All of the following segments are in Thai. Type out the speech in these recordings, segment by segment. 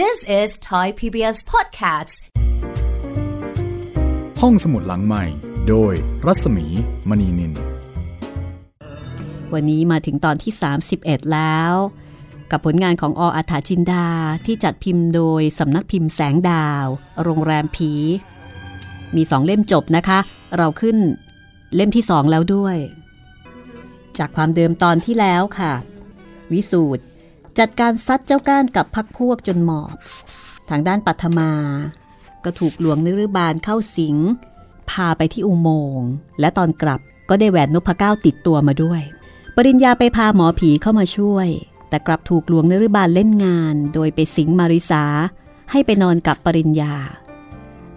This is Thai PBS Podcasts ห้องสมุดหลังใหม่ โดยรัศมีมณีนิน วันนี้มาถึงตอนที่ 31 แล้ว กับผลงานของออัฐาจินดาที่จัดพิมพ์โดยสำนักพิมพ์แสงดาว โรงแรมผี มีสองเล่มจบนะคะ เราขึ้นเล่มที่สองแล้วด้วย จากความเดิมตอนที่แล้วค่ะ วิสูตร จัดการซัดเจ้าก้านกับพักพวกจนหมอบ ทางด้านปัทมา ก็ถูกหลวงนิรบาลเข้าสิง พาไปที่อุโมงค์และตอนกลับก็ได้แหวนนพเก้าติดตัวมาด้วย ปริญญาไปพาหมอผีเข้ามาช่วย แต่กลับถูกหลวงนิรบาลเล่นงาน โดยไปสิงมาริสา ให้ไปนอนกับปริญญา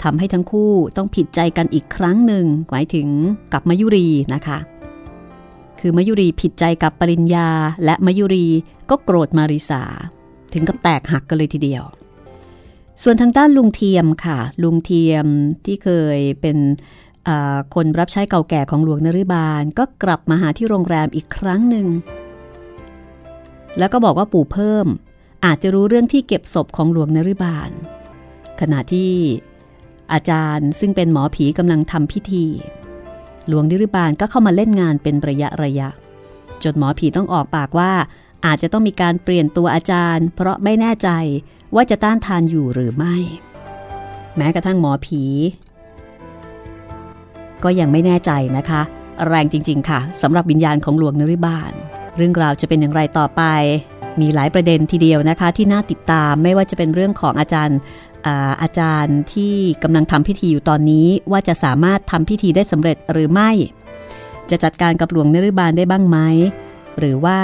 ทำให้ทั้งคู่ต้องผิดใจกันอีกครั้งหนึ่งหมายถึงกับมายุรีนะคะ คือมายุรีผิดใจกับปริญญาและมายุรี ก็โกรธมาริสา ถึงกับแตกหักกันเลยทีเดียว ส่วนทางด้านลุงเทียมค่ะ ลุงเทียมที่เคยเป็นคนรับใช้เก่าแก่ของหลวงนริบาลก็กลับมาหาที่โรงแรมอีกครั้งหนึ่ง แล้วก็บอกว่าปู่เพิ่ม อาจจะรู้เรื่องที่เก็บศพของหลวงนริบาล ขณะที่อาจารย์ซึ่งเป็นหมอผีกำลังทำพิธี หลวงนริบาลก็เข้ามาเล่นงานเป็นระยะระยะ จนหมอผีต้องออกปากว่า อาจจะต้องมีการเปลี่ยนตัวอาจารย์ เพราะไม่แน่ใจว่าจะต้านทานอยู่หรือไม่ แม้กระทั่งหมอผี ก็ยังไม่แน่ใจนะคะ แรงจริง ๆ ค่ะสำหรับวิญญาณของหลวงนริบาล เรื่องราวจะเป็นอย่างไรต่อไป มีหลายประเด็นทีเดียวนะคะ ที่น่าติดตามไม่ว่าจะเป็นเรื่องของอาจารย์อาอาจารย์ที่กำลังทำพิธีอยู่ตอนนี้ว่าจะสามารถทำพิธีได้สำเร็จหรือไม่ จะจัดการกับหลวงนริบาลได้บ้างไหม หรือว่า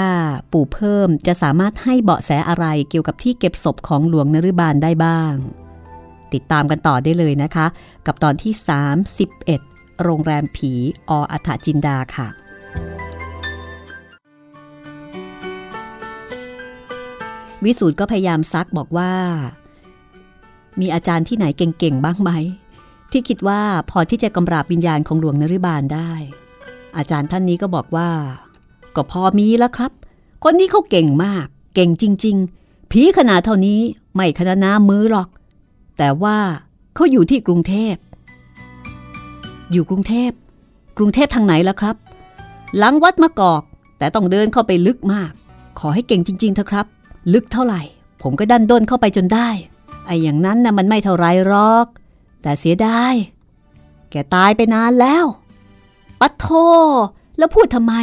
ปู่เพิ่มจะสามารถให้เบาะแสอะไรเกี่ยวกับที่เก็บศพของหลวงนริบาลได้บ้าง ติดตามกันต่อได้เลยนะคะ กับตอนที่ 31 โรงแรมผีออัฐจินดาค่ะวิสูตรก็พยายามซักบอกว่า มีอาจารย์ที่ไหนเก่งๆบ้างไหม ที่คิดว่าพอที่จะกำราบวิญญาณของหลวงนริบาลได้ อาจารย์ท่านนี้ก็บอกว่า ก็พอมีแล้วครับ คนนี้เขาเก่งมาก เก่งจริง ๆ ผีขนาดเท่านี้ไม่ขนาดน้ามือหรอก แต่ว่าเขาอยู่ที่กรุงเทพ อยู่กรุงเทพ กรุงเทพทางไหนล่ะครับ หลังวัดมะกอก แต่ต้องเดินเข้าไปลึกมาก ขอให้เก่งจริง ๆเถอะครับ ลึกเท่าไหร่ ผมก็ดันด้นเข้าไปจนได้ ไอ้อย่างนั้นนะ่ะมันไม่เท่าไรหรอก แต่เสียดาย แกตายไปนานแล้ว ปัดโทแล้วพูดทำไม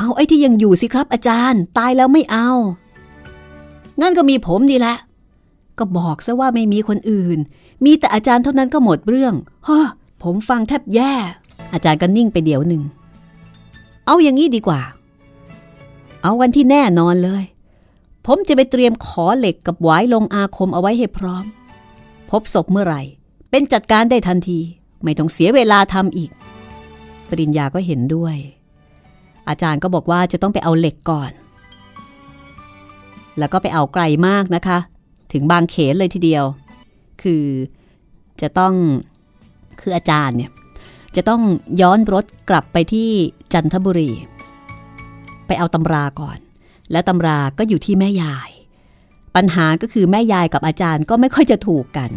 เอาไอ้ที่ยังอยู่สิครับอาจารย์ ตายแล้วไม่เอา งั้นก็มีผมดีแหละ ก็บอกซะว่าไม่มีคนอื่น มีแต่อาจารย์เท่านั้นก็หมดเรื่องฮะผมฟังแทบแย่ อาจารย์ก็นิ่งไปเดี๋ยวหนึ่ง เอาอย่างนี้ดีกว่า เอาวันที่แน่นอนเลย ผมจะไปเตรียมขอเหล็กกับหวายลงอาคมเอาไว้ให้พร้อม พบศพเมื่อไหร่ เป็นจัดการได้ทันที ไม่ต้องเสียเวลาทำอีก ปริญญาก็เห็นด้วย อาจารย์ก็บอกว่าจะต้องไปเอาเหล็กก่อน แล้วก็ไปเอาไกลมากนะคะ ถึงบางเขนเลยทีเดียว คือจะต้องคืออาจารย์เนี่ยจะต้องย้อนรถกลับไปที่จันทบุรี ไปเอาตำราก่อน และตำราก็อยู่ที่แม่ยาย ปัญหาก็คือแม่ยายกับอาจารย์ก็ไม่ค่อยจะถูกกัน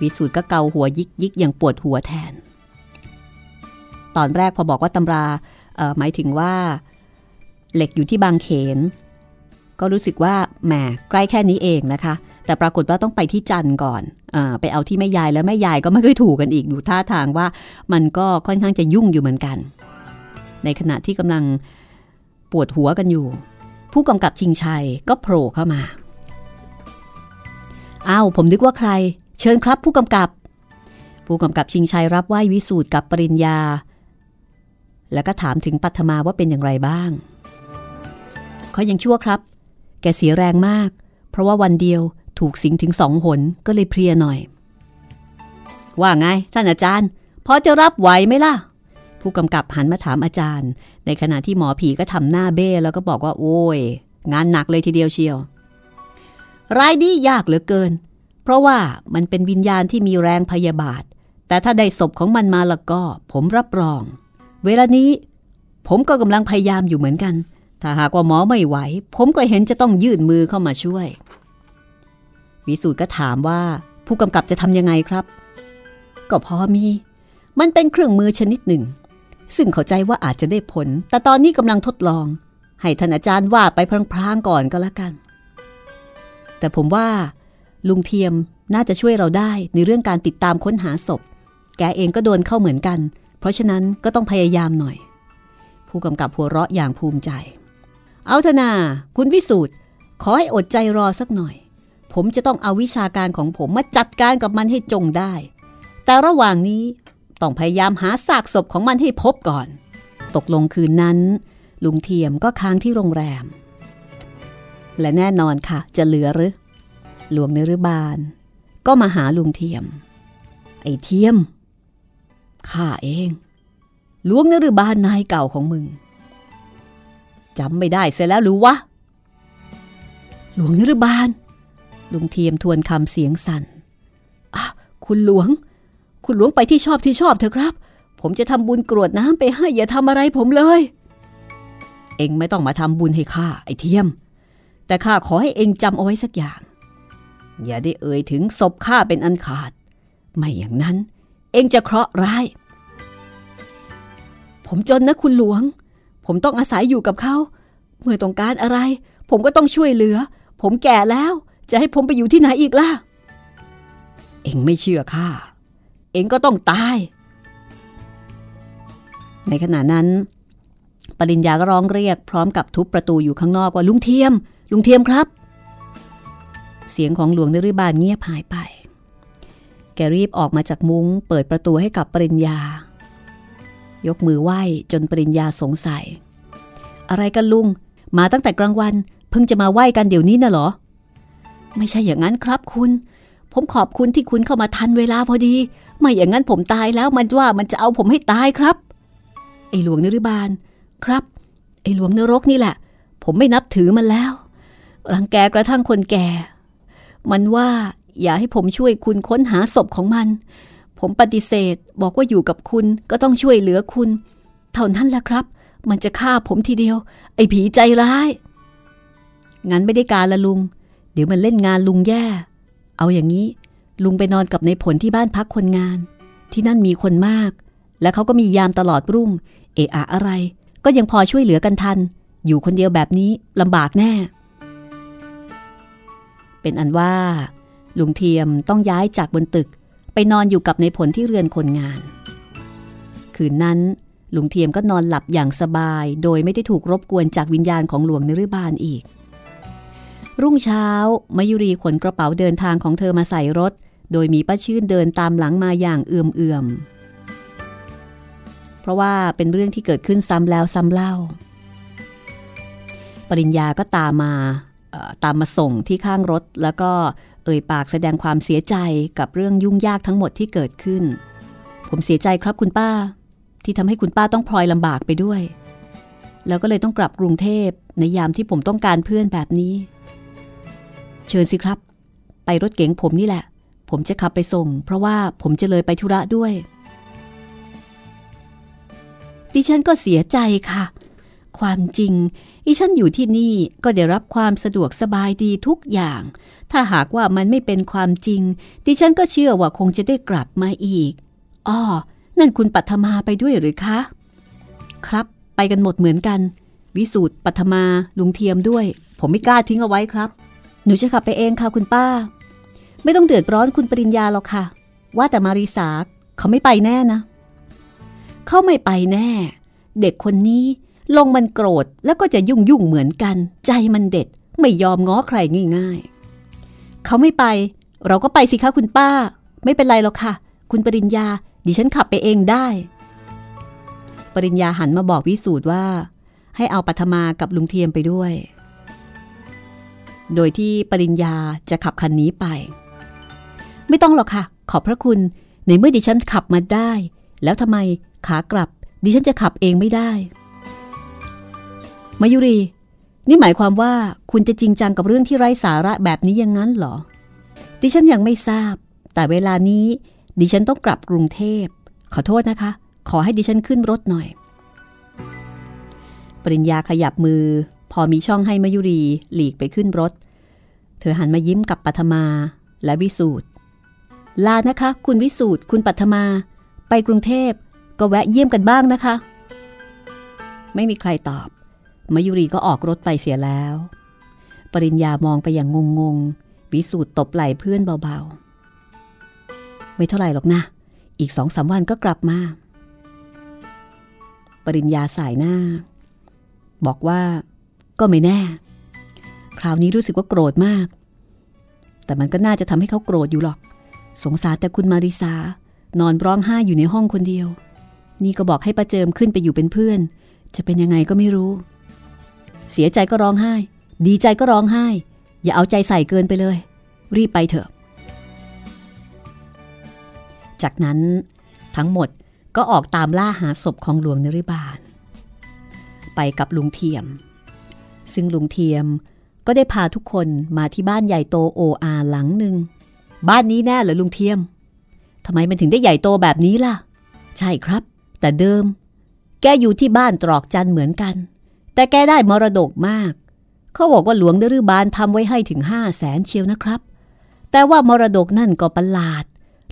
วิสูตรก็เกาหัวยิกยิกอย่างปวดหัวแทน ตอนแรกพอบอกว่าตำรา หมายถึงว่าเหล็กอยู่ที่บางเขน ก็รู้สึกว่าแหมใกล้แค่นี้เองนะคะ แต่ปรากฏว่าต้องไปที่จันก่อนอไปเอาที่แม่ยายแล้วแม่ยายก็ไม่เคยถูกกันอีกอยู่ท่าทางว่ามันก็ค่อนข้างจะยุ่งอยู่เหมือนกัน ในขณะที่กำลังปวดหัวกันอยู่ ผู้กำกับชิงชัยก็โผล่เข้ามาอ้าวผมนึกว่าใคร เชิญครับผู้กำกับ ผู้กำกับชิงชัยรับไหว้วิสูตรกับปริญญา แล้วก็ถามถึงปัทมาว่าเป็นอย่างไรบ้างเขายังชั่วครับ แกเสียแรงมาก เพราะว่าวันเดียวถูกสิงถึงสองหนก็เลยเพลียหน่อย ว่าไงท่านอาจารย์ พอจะรับไหวไหมล่ะ ผู้กำกับหันมาถามอาจารย์ ในขณะที่หมอผีก็ทำหน้าเบ้แล้วก็บอกว่าโอ้ย งานหนักเลยทีเดียวเชียว รายนี้ยากเหลือเกิน เพราะว่ามันเป็นวิญญาณที่มีแรงพยาบาท แต่ถ้าได้ศพของมันมาแล้วก็ ผมรับรอง เวลานี้ ผมก็กำลังพยายามอยู่เหมือนกัน ถ้าหากว่าหมอไม่ไหว ผมก็เห็นจะต้องยื่นมือเข้ามาช่วย วิสูตรก็ถามว่าผู้กำกับจะทำยังไงครับ ก็พอมี มันเป็นเครื่องมือชนิดหนึ่ง ซึ่งเข้าใจว่าอาจจะได้ผล แต่ตอนนี้กำลังทดลอง ให้ท่านอาจารย์ว่าไปพลางๆก่อนก็แล้วกัน แต่ผมว่า ลุงเทียมน่าจะช่วยเราได้ในเรื่องการติดตามค้นหาศพ แกเองก็โดนเข้าเหมือนกัน เพราะฉะนั้นก็ต้องพยายามหน่อย ผู้กำกับหัวเราะอย่างภูมิใจ เอาเถอะนาคุณวิสูตรขอให้อดใจรอสักหน่อย ผมจะต้องเอาวิชาการของผมมาจัดการกับมันให้จงได้ แต่ระหว่างนี้ต้องพยายามหาซากศพของมันให้พบก่อน ตกลงคืนนั้น ลุงเทียมก็ค้างที่โรงแรม และแน่นอนค่ะ จะเหลือหรือหลวงนรบาล ก็มาหาลุงเทียม ไอ้เทียม ข้าเองหลวงนรุบาลนายเก่าของมึงจำไม่ได้เสียแล้วหรือวะ หลวงนรุบาลลุงเทียมทวนคำเสียงสัน่นอะคุณหลวง คุณหลวงไปที่ชอบที่ชอบเถอะครับ ผมจะทำบุญกรวดน้ำไปให้อย่าทำอะไรผมเลย เองไม่ต้องมาทำบุญให้ข้าไอ้เทียม แต่ข้าขอให้เองจำเอาไว้สักอย่าง อย่าได้เอ่ยถึงศพข้าเป็นอันขาด ไม่อย่างนั้นเเองจะเคราะห์ร้าย ผมจนนะคุณหลวง ผมต้องอาศัยอยู่กับเขา เมื่อต้องการอะไร ผมก็ต้องช่วยเหลือ ผมแก่แล้ว จะให้ผมไปอยู่ที่ไหนอีกล่ะ เองไม่เชื่อข้า เองก็ต้องตาย ในขณะนั้น ปริญญาก็ร้องเรียกพร้อมกับทุบประตูอยู่ข้างนอกว่าลุงเทียม ลุงเทียมครับ เสียงของหลวงนริบาลเงียบหายไป กรีบออกมาจากมุง้ง เปิดประตูให้กับปริญญา ยกมือไหว้จนปริญญาสงสัย อะไรกันลุง มาตั้งแต่กลางวัน เพิ่งจะมาไหว้กันเดี๋ยวนี้น่ะหรอ ไม่ใช่อย่างนั้นครับคุณ ผมขอบคุณที่คุณเข้ามาทันเวลาพอดี ไม่อย่างนั้นผมตายแล้วมันว่ามันจะเอาผมให้ตายครับ ไอ้หลวงนริบาล ครับ ไอ้หลวงนรกนี่แหละ ผมไม่นับถือมันแล้ว รังแกกระทั่งคนแก่ มันว่า อย่าให้ผมช่วยคุณค้นหาศพของมัน ผมปฏิเสธบอกว่าอยู่กับคุณก็ต้องช่วยเหลือคุณ เท่านั้นแหละครับ มันจะฆ่าผมทีเดียว ไอ้ผีใจร้าย งั้นไม่ได้การละลุง เดี๋ยวมันเล่นงานลุงแย่ เอาอย่างนี้ ลุงไปนอนกับในผลที่บ้านพักคนงาน ที่นั่นมีคนมาก และเขาก็มียามตลอดรุ่ง เอะอะอะไร ก็ยังพอช่วยเหลือกันทัน อยู่คนเดียวแบบนี้ลำบากแน่ เป็นอันว่า ลุงเทียมต้องย้ายจากบนตึก ไปนอนอยู่กับในผลที่เรือนคนงาน คืนนั้นลุงเทียมก็นอนหลับอย่างสบาย โดยไม่ได้ถูกรบกวนจากวิญญาณของหลวงนฤบาลอีก รุ่งเช้ามายุรีขนกระเป๋าเดินทางของเธอมาใส่รถ โดยมีป้าชื่นเดินตามหลังมาอย่างเอื่อมๆเพราะว่าเป็นเรื่องที่เกิดขึ้นซ้ำแล้วซ้ำเล่า ปริญญาก็ตามมาตามมาส่งที่ข้างรถแล้วก็ เอ่ยปากแสดงความเสียใจกับเรื่องยุ่งยากทั้งหมดที่เกิดขึ้น ผมเสียใจครับคุณป้า ที่ทำให้คุณป้าต้องพลอยลำบากไปด้วย แล้วก็เลยต้องกลับกรุงเทพในยามที่ผมต้องการเพื่อนแบบนี้ เชิญสิครับ ไปรถเก๋งผมนี่แหละ ผมจะขับไปส่ง เพราะว่าผมจะเลยไปธุระด้วย ดิฉันก็เสียใจค่ะ ความจริง อีฉันอยู่ที่นี่ก็ได้รับความสะดวกสบายดีทุกอย่าง ถ้าหากว่ามันไม่เป็นความจริง ดิฉันก็เชื่อว่าคงจะได้กลับมาอีกอ้อนั่นคุณปัทมาไปด้วยหรือคะ ครับ ไปกันหมดเหมือนกัน วิสูตรปัทมาลุงเทียมด้วย ผมไม่กล้าทิ้งเอาไว้ครับ หนูจะขับไปเองค่ะคุณป้า ไม่ต้องเดือดร้อนคุณปริญญาหรอกค่ะ ว่าแต่มาริสาเขาไม่ไปแน่นะ เขาไม่ไปแน่ เด็กคนนี้ ลงมันโกรธแล้วก็จะยุ่งยุ่งเหมือนกัน ใจมันเด็ด ไม่ยอมง้อใครง่าย ๆ เขาไม่ไป เราก็ไปสิคะคุณป้า ไม่เป็นไรหรอกค่ะ คุณปริญญา ดิฉันขับไปเองได้ ปริญญาหันมาบอกวิสูตรว่า ให้เอาปัทมากับลุงเทียมไปด้วย โดยที่ปริญญาจะขับคันนี้ไป ไม่ต้องหรอกค่ะ ขอบพระคุณ ในเมื่อดิฉันขับมาได้ แล้วทำไมขากลับ ดิฉันจะขับเองไม่ได้ มายุรี นี่หมายความว่าคุณจะจริงจังกับเรื่องที่ไร้สาระแบบนี้ยังงั้นเหรอ ดิฉันยังไม่ทราบ แต่เวลานี้ ดิฉันต้องกลับกรุงเทพ ขอโทษนะคะ ขอให้ดิฉันขึ้นรถหน่อย ปริญญาขยับมือ พอมีช่องให้มายุรีหลีกไปขึ้นรถ เธอหันมายิ้มกับปัทมาและวิสูตรลานะคะ คุณวิสูตรคุณปัทมา ไปกรุงเทพก็แวะเยี่ยมกันบ้างนะคะ ไม่มีใครตอบ มายุรีก็ออกรถไปเสียแล้ว ปริญญามองไปอย่างงงๆวิสูตรตบไหล่เพื่อนเบาๆ ไม่เท่าไหร่หรอกนะ อีกสองสาวันก็กลับมา ปริญญาสายหน้า บอกว่าก็ไม่แน่ คราวนี้รู้สึกว่าโกรธมาก แต่มันก็น่าจะทำให้เขาโกรธอยู่หรอก สงสารแต่คุณมาริซานอนร้องไห้อยู่ในห้องคนเดียว นี่ก็บอกให้ป้าเจิมขึ้นไปอยู่เป็นเพื่อน จะเป็นยังไงก็ไม่รู้ เสียใจก็ร้องไห้ ดีใจก็ร้องไห้ อย่าเอาใจใส่เกินไปเลย รีบไปเถอะ จากนั้นทั้งหมดก็ออกตามล่าหาศพของหลวงนริบาล ไปกับลุงเทียม ซึ่งลุงเทียมก็ได้พาทุกคนมาที่บ้านใหญ่โตโออาหลังหนึ่ง บ้านนี้แน่เหรอลุงเทียมทำไมมันถึงได้ใหญ่โตแบบนี้ล่ะ ใช่ครับ แต่เดิม แกอยู่ที่บ้านตรอกจันเหมือนกัน แต่แกได้มรดกมาก เขาบอกว่าหลวงนฤบาลทำไว้ให้ถึงห้าแสนเชียวนะครับ แต่ว่ามรดกนั่นก็ประหลาด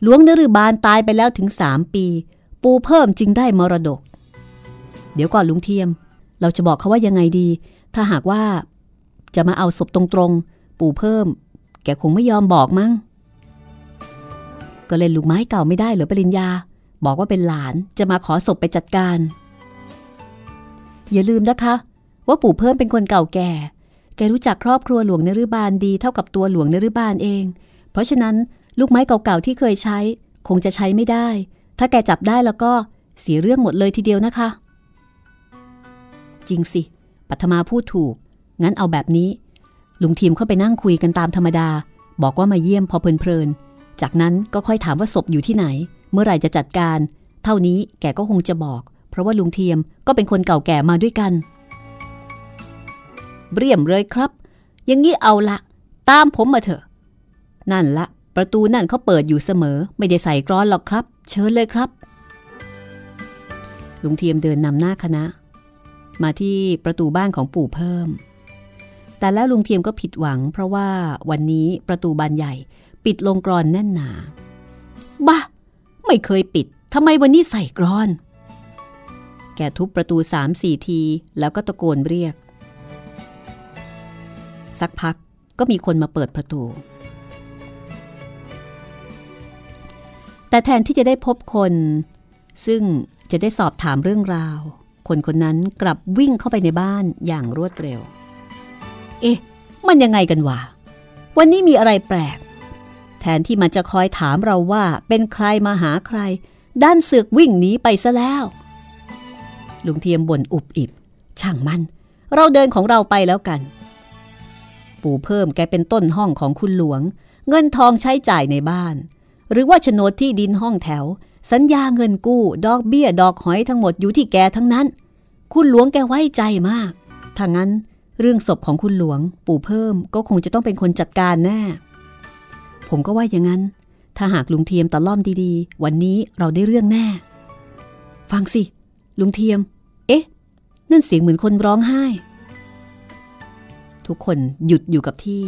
หลวงนฤบาลตายไปแล้วถึงสามปี ปูเพิ่มจึงได้มรดก เดี๋ยวก่อนลุงเทียม เราจะบอกเขาว่ายังไงดี ถ้าหากว่าจะมาเอาศพตรงๆ ปู่เพิ่ม แกคงไม่ยอมบอกมั้ง ก็เล่นลูกไม้เก่าไม่ได้เหรอปริญญา บอกว่าเป็นหลานจะมาขอศพไปจัดการ อย่าลืมนะคะ ว่าปู่เพิ่มเป็นคนเก่าแก่ แกรู้จักครอบครัวหลวงนฤบาลดีเท่ากับตัวหลวงนฤบาลเอง เพราะฉะนั้นลูกไม้เก่าๆที่เคยใช้ คงจะใช้ไม่ได้ ถ้าแกจับได้แล้วก็เสียเรื่องหมดเลยทีเดียวนะคะ จริงสิปัทมาพูดถูก งั้นเอาแบบนี้ ลุงทีมเข้าไปนั่งคุยกันตามธรรมดา บอกว่ามาเยี่ยมพอเพลินๆ จากนั้นก็ค่อยถามว่าศพอยู่ที่ไหน เมื่อไหร่จะจัดการ เท่านี้แกก็คงจะบอก ราะว่าลุงเทียมก็เป็นคนเก่าแก่มาด้วยกัน เรียมเลยครับ อย่างนี้เอาละ ตามผมมาเถอะ นั่นละ ประตูนั่นเขาเปิดอยู่เสมอ ไม่ได้ใส่กรอนหรอกครับ เชิญเลยครับ ลุงเทียมเดินนำหน้าคณะ มาที่ประตูบ้านของปู่เพิ่ม แต่แล้วลุงเทียมก็ผิดหวัง เพราะว่าวันนี้ประตูบานใหญ่ปิดลงกรอนแน่นหนา บ้า ไม่เคยปิดทำไมวันนี้ใส่กรอน แกทุบประตูสามสี่ที แล้วก็ตะโกนเรียก สักพักก็มีคนมาเปิดประตู แต่แทนที่จะได้พบคน ซึ่งจะได้สอบถามเรื่องราว คนคนนั้นกลับวิ่งเข้าไปในบ้านอย่างรวดเร็ว เอ๊ะ มันยังไงกันวะ วันนี้มีอะไรแปลก แทนที่มันจะคอยถามเราว่าเป็นใครมาหาใคร ด้านเสือกวิ่งหนีไปซะแล้ว ลุงเทียมบ่นอุบอิบ ช่างมัน เราเดินของเราไปแล้วกัน ปู่เพิ่มแกเป็นต้นห้องของคุณหลวง เงินทองใช้จ่ายในบ้าน หรือว่าโฉนดที่ดินห้องแถว สัญญาเงินกู้ ดอกเบี้ยดอกหอยทั้งหมดอยู่ที่แกทั้งนั้น คุณหลวงแกไว้ใจมากถ้างั้นเรื่องศพของคุณหลวง ปู่เพิ่มก็คงจะต้องเป็นคนจัดการแน่ ผมก็ว่าอย่างนั้น ถ้าหากลุงเทียมตะล่อมดีๆ วันนี้เราได้เรื่องแน่ ฟังสิ ลุงเทียม นั่นเสียงเหมือนคนร้องไห้ ทุกคนหยุดอยู่กับที่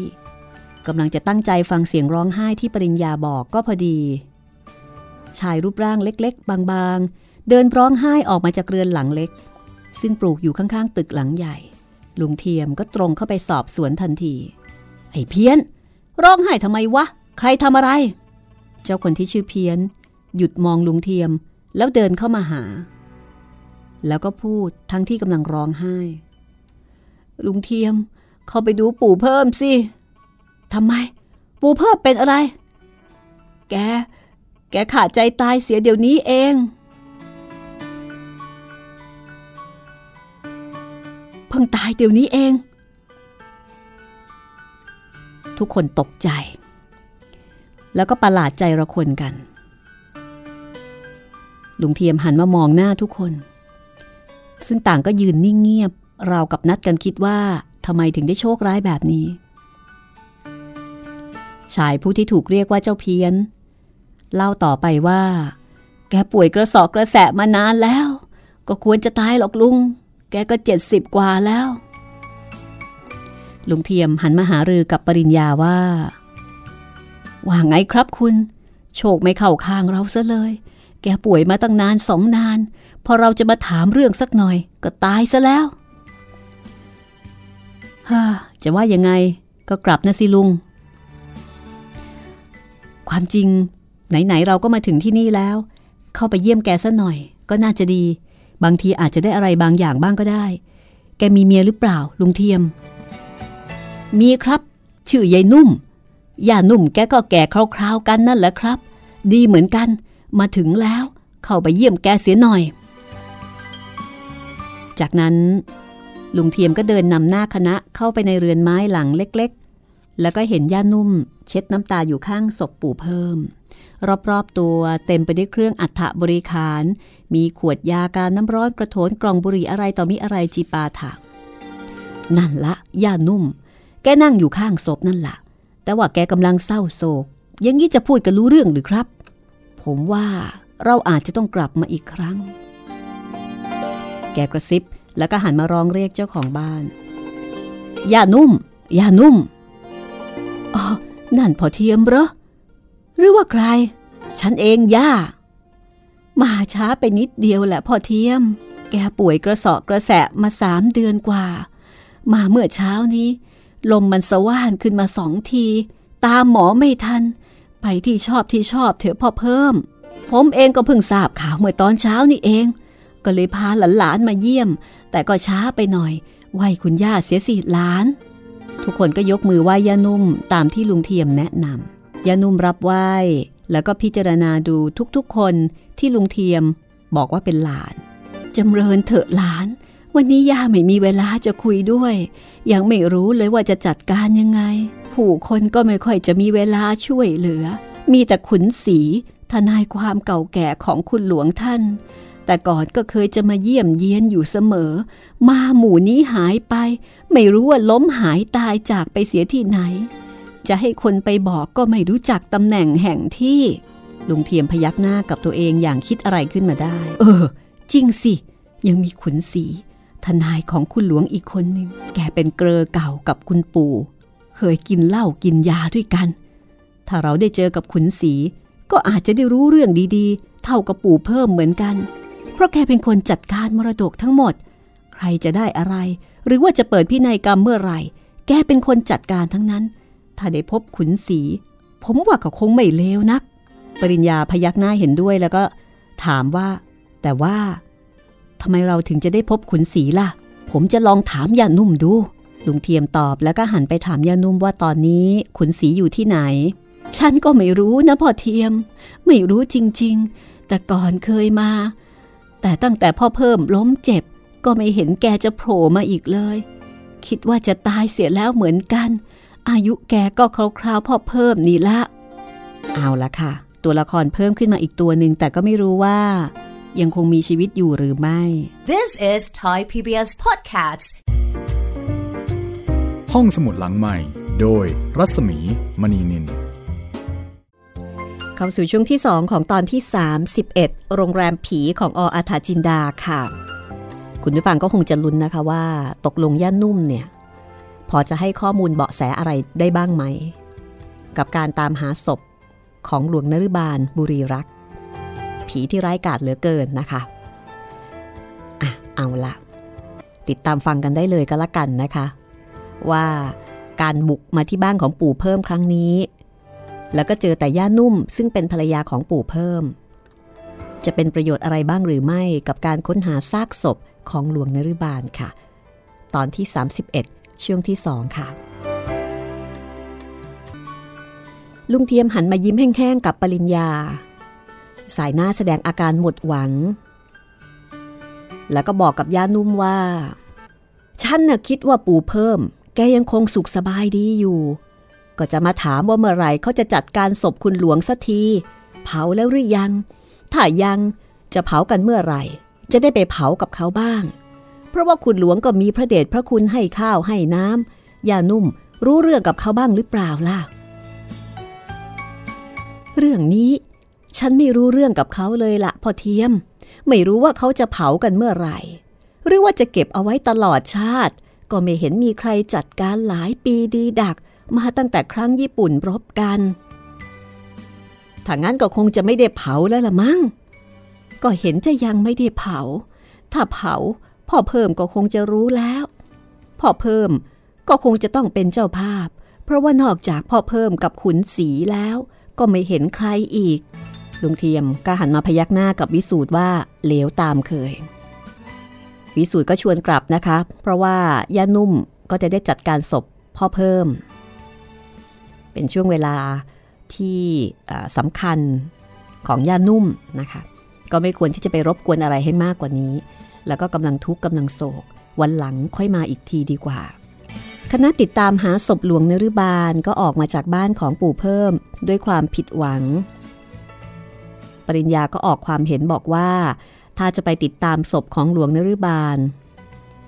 กำลังจะตั้งใจฟังเสียงร้องไห้ที่ปริญญาบอกก็พอดี ชายรูปร่างเล็กๆ บางๆ เดินร้องไห้ออกมาจากเรือนหลังเล็ก ซึ่งปลูกอยู่ข้างๆ ตึกหลังใหญ่ ลุงเทียมก็ตรงเข้าไปสอบสวนทันที ไอ้เพี้ยน ร้องไห้ทำไมวะ ใครทำอะไร เจ้าคนที่ชื่อเพี้ยน หยุดมองลุงเทียมแล้วเดินเข้ามาหา แล้วก็พูดทั้งที่กำลังร้องไห้ ลุงเทียม เข้าไปดูปู่เพิ่มสิทำไม ปู่เพิ่มเป็นอะไร แก แกขาดใจตายเสียเดี๋ยวนี้เอง เพิ่งตายเดี๋ยวนี้เอง ทุกคนตกใจ แล้วก็ประหลาดใจระคนกันลุงเทียมหันมามองหน้าทุกคน ซึ่งต่างก็ยืนนิ่งเงียบราวกับนัดกันคิดว่าทำไมถึงได้โชคร้ายแบบนี้ ชายผู้ที่ถูกเรียกว่าเจ้าเพี้ยน เล่าต่อไปว่า แกป่วยกระสอบกระแสะมานานแล้ว ก็ควรจะตายหรอกลุง แกก็เจ็ดสิบกว่าแล้ว ลุงเทียมหันมาหารือกับปริญญาว่า ว่าไงครับคุณ โชคไม่เข้าข้างเราซะเลย แกป่วยมาตั้งนานสองนาน พอเราจะมาถามเรื่องสักหน่อย ก็ตายซะแล้วฮ่าจะว่ายังไงก็กลับนะสิลุง ความจริง ไหนๆเราก็มาถึงที่นี่แล้ว เข้าไปเยี่ยมแกซะหน่อย ก็น่าจะดี บางทีอาจจะได้อะไรบางอย่างบ้างก็ได้ แกมีเมียหรือเปล่า ลุงเทียม มีครับ ชื่อยายนุ่มย่านุ่มแกก็แก่คราวๆกันนั่นแหละครับ ดีเหมือนกัน มาถึงแล้ว เข้าไปเยี่ยมแกเสียหน่อย จากนั้น ลุงเทียมก็เดินนำหน้าคณะเข้าไปในเรือนไม้หลังเล็กๆ แล้วก็เห็นย่านุ่ม เช็ดน้ำตาอยู่ข้างศพปู่เพิ่ม รอบๆตัวเต็มไปด้วยเครื่องอัฐบริคาร มีขวดยาการน้ำร้อนกระโถนกล่องบุหรี่อะไรต่อมีอะไรจีปาถะนั่นละย่านุ่ม แกนั่งอยู่ข้างศพนั่นละแต่ว่าแกกำลังเศร้าโศกอย่างนี้จะพูดกันรู้เรื่องหรือครับ ผมว่าเราอาจจะต้องกลับมาอีกครั้ง แกกระซิบแล้วก็หันมาร้องเรียกเจ้าของบ้านย่านุ่มย่านุ่ม อ๋อ นั่นพอเทียมเหรอ หรือว่าใคร ฉันเองย่า มาช้าไปนิดเดียวแหละพอเทียม แกป่วยกระสาะกระแสะมาสามเดือนกว่า มาเมื่อเช้านี้ ลมมันสว่านขึ้นมาสองที ตามหมอไม่ทัน ไปที่ชอบที่ชอบเถอะพ่อเพิ่ม ผมเองก็เพิ่งทราบข่าวเมื่อตอนเช้านี่เอง ก็เลยพาหลานๆมาเยี่ยม แต่ก็ช้าไปหน่อยไหวคุณย่าเสียสิหลาน ทุกคนก็ยกมือไหว้ย่านุ่มตามที่ลุงเทียมแนะนำย่านุ่มรับไหว้แล้วก็พิจารณาดูทุกๆคนที่ลุงเทียมบอกว่าเป็นหลานจำเริญเถอะหลาน วันนี้ย่าไม่มีเวลาจะคุยด้วย ยังไม่รู้เลยว่าจะจัดการยังไง ผู้คนก็ไม่ค่อยจะมีเวลาช่วยเหลือ มีแต่ขุนศรีทนายความเก่าแก่ของคุณหลวงท่าน แต่ก่อนก็เคยจะมาเยี่ยมเยียนอยู่เสมอ มาหมู่นี้หายไป ไม่รู้ว่าล้มหายตายจากไปเสียที่ไหน จะให้คนไปบอกก็ไม่รู้จักตำแหน่งแห่งที่ลุงเทียมพยักหน้ากับตัวเองอย่างคิดอะไรขึ้นมาได้ เออ จริงสิ ยังมีขุนศรีทนายของคุณหลวงอีกคนหนึ่งแกเป็นเกลอเก่ากับคุณปู่ เคยกินเหล้ากินยาด้วยกัน ถ้าเราได้เจอกับขุนศรีก็อาจจะได้รู้เรื่องดีๆ เท่ากับปู่เพิ่มเหมือนกัน เพราะแกเป็นคนจัดการมรดกทั้งหมด ใครจะได้อะไร หรือว่าจะเปิดพินัยกรรมเมื่อไหร่ แกเป็นคนจัดการทั้งนั้น ถ้าได้พบขุนศรีผมว่าก็คงไม่เลวนัก ปริญญาพยักหน้าเห็นด้วยแล้วก็ ถามว่า แต่ว่าทำไมเราถึงจะได้พบขุนศรีล่ะ ผมจะลองถามยานุ่มดู ลุงเทียมตอบแล้วก็หันไปถามยานุ่มว่าตอนนี้ขุนศรีอยู่ที่ไหน ฉันก็ไม่รู้นะพ่อเทียม ไม่รู้จริงๆ แต่ก่อนเคยมา แต่ตั้งแต่พ่อเพิ่มล้มเจ็บ ก็ไม่เห็นแกจะโผล่มาอีกเลย คิดว่าจะตายเสียแล้วเหมือนกัน อายุแกก็คราวๆพ่อเพิ่มนี่ละ เอาละค่ะ ตัวละครเพิ่มขึ้นมาอีกตัวหนึ่งแต่ก็ไม่รู้ว่ายังคงมีชีวิตอยู่หรือไม่ This is Thai PBS Podcasts. ห้องสมุดหลังใหม่ โดยรัศมีมณีนิน เข้าสู่ช่วงที่ 2 ของตอนที่ 31 โรงแรมผีของออาถาจินดาค่ะ คุณผู้ฟังก็คงจะลุ้นนะคะว่า ตกลงย่านุ่มเนี่ย พอจะให้ข้อมูลเบาะแสอะไรได้บ้างไหม กับการตามหาศพของหลวงนฤบาลบุรีรัก ผีที่ร้ายกาจเหลือเกินนะคะอะเอาละติดตามฟังกันได้เลยก็แล้วกันนะคะ ว่าการบุกมาที่บ้านของปู่เพิ่มครั้งนี้ แล้วก็เจอแต่ย่านุ่มซึ่งเป็นภรรยาของปู่เพิ่ม จะเป็นประโยชน์อะไรบ้างหรือไม่กับการค้นหาซากศพของหลวงนฤบาลค่ะ ตอนที่ 31 ช่วงที่2ค่ะ ลุงเทียมหันมายิ้มแห้งๆกับปริญญา สายหน้าแสดงอาการหมดหวัง แล้วก็บอกกับย่านุ่มว่า ฉันน่ะคิดว่าปู่เพิ่ม แกยังคงสุขสบายดีอยู่ ก็จะมาถามว่าเมื่อไหร่เขาจะจัดการศพคุณหลวงสักที เผาแล้วหรือยัง ถ้ายังจะเผากันเมื่อไหร่ จะได้ไปเผากับเขาบ้าง เพราะว่าคุณหลวงก็มีพระเดชพระคุณให้ข้าวให้น้ำยานุ่มรู้เรื่องกับเขาบ้างหรือเปล่าล่ะ เรื่องนี้ฉันไม่รู้เรื่องกับเขาเลยละพ่อเทียม ไม่รู้ว่าเขาจะเผากันเมื่อไหร่ หรือว่าจะเก็บเอาไว้ตลอดชาติ ก็ไม่เห็นมีใครจัดการหลายปีดีดัก มาตั้งแต่ครั้งญี่ปุ่นรบกัน ถ้างั้นก็คงจะไม่ได้เผาแล้วละมั้ง ก็เห็นจะยังไม่ได้เผา ถ้าเผาพ่อเพิ่มก็คงจะรู้แล้ว พ่อเพิ่มก็คงจะต้องเป็นเจ้าภาพ เพราะว่านอกจากพ่อเพิ่มกับขุนศรีแล้ว ก็ไม่เห็นใครอีก ลุงเทียมก็หันมาพยักหน้ากับวิสูตรว่าเหลวตามเคย วิสูตรก็ชวนกลับนะคะ เพราะว่าย่านุ่มก็จะได้จัดการศพพ่อเพิ่ม เป็นช่วงเวลาที่สำคัญของย่านุ่มนะคะ ก็ไม่ควรที่จะไปรบกวนอะไรให้มากกว่านี้ แล้วก็กำลังทุกข์กำลังโศก วันหลังค่อยมาอีกทีดีกว่า คณะติดตามหาศพหลวงนรุบาลก็ออกมาจากบ้านของปู่เพิ่ม ด้วยความผิดหวัง ปริญญาก็ออกความเห็นบอกว่า ถ้าจะไปติดตามศพของหลวงนรุบาล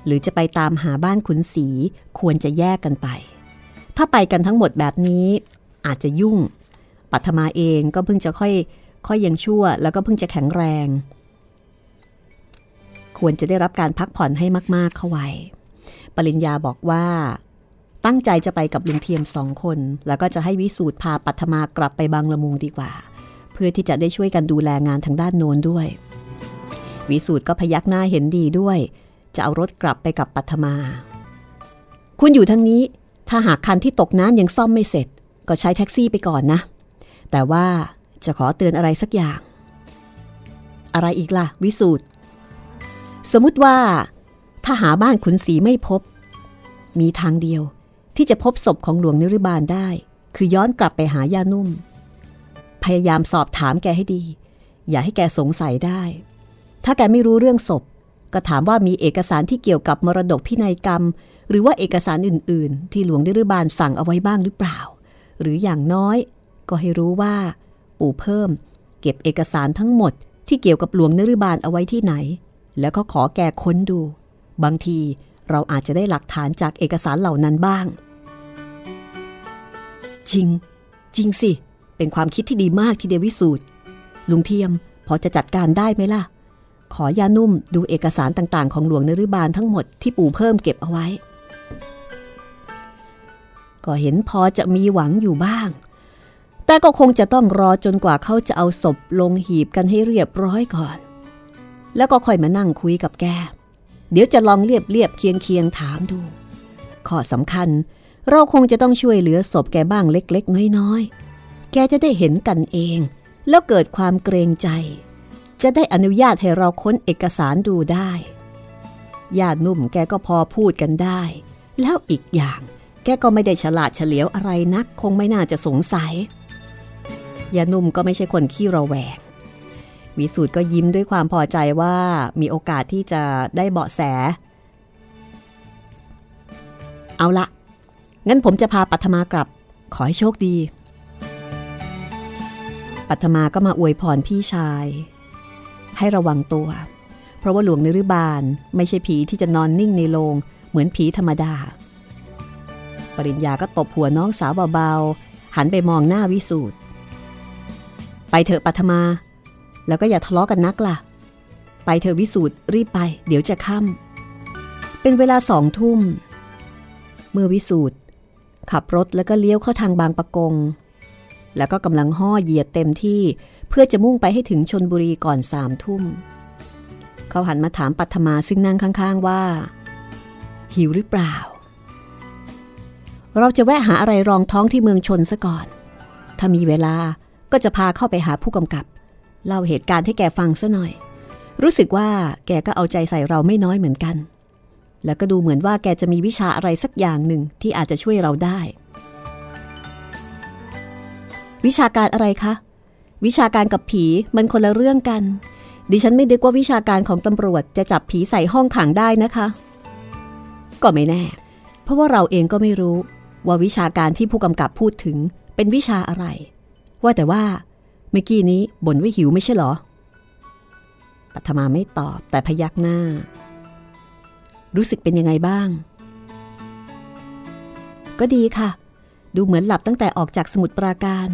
หรือจะไปตามหาบ้านขุนศรีควรจะแยกกันไป ถ้าไปกันทั้งหมดแบบนี้อาจจะยุ่ง ปัทมาเองก็เพิ่งจะค่อยค่อยยังชั่ว แล้วก็เพิ่งจะแข็งแรง ควรจะได้รับการพักผ่อนให้มาก ๆ เข้าไว้ ปริญญาบอกว่าตั้งใจจะไปกับลุงเทียมสองคน แล้วก็จะให้วิสูตรพาปัทมากลับไปบางละมุงดีกว่า เพื่อที่จะได้ช่วยกันดูแลงานทางด้านโน้นด้วย วิสูตรก็พยักหน้าเห็นดีด้วย จะเอารถกลับไปกับปัทมา คุณอยู่ทั้งนี้ ถ้าหากคันที่ตกน้ำยังซ่อมไม่เสร็จ ก็ใช้แท็กซี่ไปก่อนนะ แต่ว่าจะขอเตือนอะไรสักอย่าง อะไรอีกล่ะ วิสูตรสมมติว่า ถ้าหาบ้านขุนศรีไม่พบ มีทางเดียวที่จะพบศพของหลวงนิรบาลได้ คือย้อนกลับไปหาย่านุ่ม พยายามสอบถามแกให้ดี อย่าให้แกสงสัยได้ ถ้าแกไม่รู้เรื่องศพ ก็ถามว่ามีเอกสารที่เกี่ยวกับมรดกพินัยกรรม หรือว่าเอกสารอื่น ๆ ที่หลวงนิรบาลสั่งเอาไว้บ้างหรือเปล่า หรืออย่างน้อย ก็ให้รู้ว่า ปู่เพิ่ม เก็บเอกสารทั้งหมด ที่เกี่ยวกับหลวงนรบาลเอาไว้ที่ไหน แล้วก็ขอแกค้นดู บางทีเราอาจจะได้หลักฐานจากเอกสารเหล่านั้นบ้าง จริง จริงสิ เป็นความคิดที่ดีมากที่เดวิสูตรลุงเทียมพอจะจัดการได้ไหมล่ะ ขอยานุ่มดูเอกสารต่างๆ ของหลวงนรบาลทั้งหมดที่ปู่เพิ่มเก็บเอาไว้ ก็เห็นพอจะมีหวังอยู่บ้าง แต่ก็คงจะต้องรอจนกว่าเขาจะเอาศพลงหีบกันให้เรียบร้อยก่อน แล้วก็ค่อยมานั่งคุยกับแก เดี๋ยวจะลองเรียบเรียบเคียงเคียงถามดู ข้อสำคัญเราคงจะต้องช่วยเหลือศพแกบ้างเล็ก ๆ น้อยๆ แกจะได้เห็นกันเอง แล้วเกิดความเกรงใจ จะได้อนุญาตให้เราค้นเอกสารดูได้ญาตินุ่มแกก็พอพูดกันได้ แล้วอีกอย่างแกก็ไม่ได้ฉลาดเฉลียวอะไรนัก คงไม่น่าจะสงสัยยานุ่มก็ไม่ใช่คนขี้ระแวง วิสูตรก็ยิ้มด้วยความพอใจว่ามีโอกาสที่จะได้เบาะแส เอาละ งั้นผมจะพาปัทมากลับ ขอให้โชคดี ปัทมาก็มาอวยพรพี่ชาย ให้ระวังตัว เพราะว่าหลวงนรุบาลไม่ใช่ผีที่จะนอนนิ่งในโรงเหมือนผีธรรมดา ปริญญาก็ตบหัวน้องสาวเบาๆ หันไปมองหน้าวิสูตรไปเถอะปัทมา แล้วก็อย่าทะเลาะกันนักล่ะ ไปเถอะวิสูตรรีบไป เดี๋ยวจะค่ำเป็นเวลาสองทุ่ม เมื่อวิสูตรขับรถแล้วก็เลี้ยวเข้าทางบางปะกง แล้วก็กำลังห่อเหยียดเต็มที่ เพื่อจะมุ่งไปให้ถึงชนบุรีก่อนสามทุ่ม เขาหันมาถามปัทมาซึ่งนั่งข้างๆว่า หิวหรือเปล่า เราจะแวะหาอะไรรองท้องที่เมืองชนซะก่อน ถ้ามีเวลาก็จะพาเข้าไปหาผู้กำกับ เล่าเหตุการณ์ให้แกฟังซะหน่อย รู้สึกว่าแกก็เอาใจใส่เราไม่น้อยเหมือนกัน แล้วก็ดูเหมือนว่าแกจะมีวิชาอะไรสักอย่างหนึ่งที่อาจจะช่วยเราได้ วิชาการอะไรคะ วิชาการกับผีมันคนละเรื่องกัน ดิฉันไม่ดึกว่าวิชาการของตำรวจจะจับผีใส่ห้องขังได้นะคะ ก็ไม่แน่ เพราะว่าเราเองก็ไม่รู้ ว่าวิชาการที่ผู้กำกับพูดถึงเป็นวิชาอะไร ว่าแต่ว่าเมื่อกี้นี้บ่นว่าหิวไม่ใช่หรอ ปัทมาไม่ตอบแต่พยักหน้า รู้สึกเป็นยังไงบ้าง ก็ดีค่ะ ดูเหมือนหลับตั้งแต่ออกจากสมุดปราการ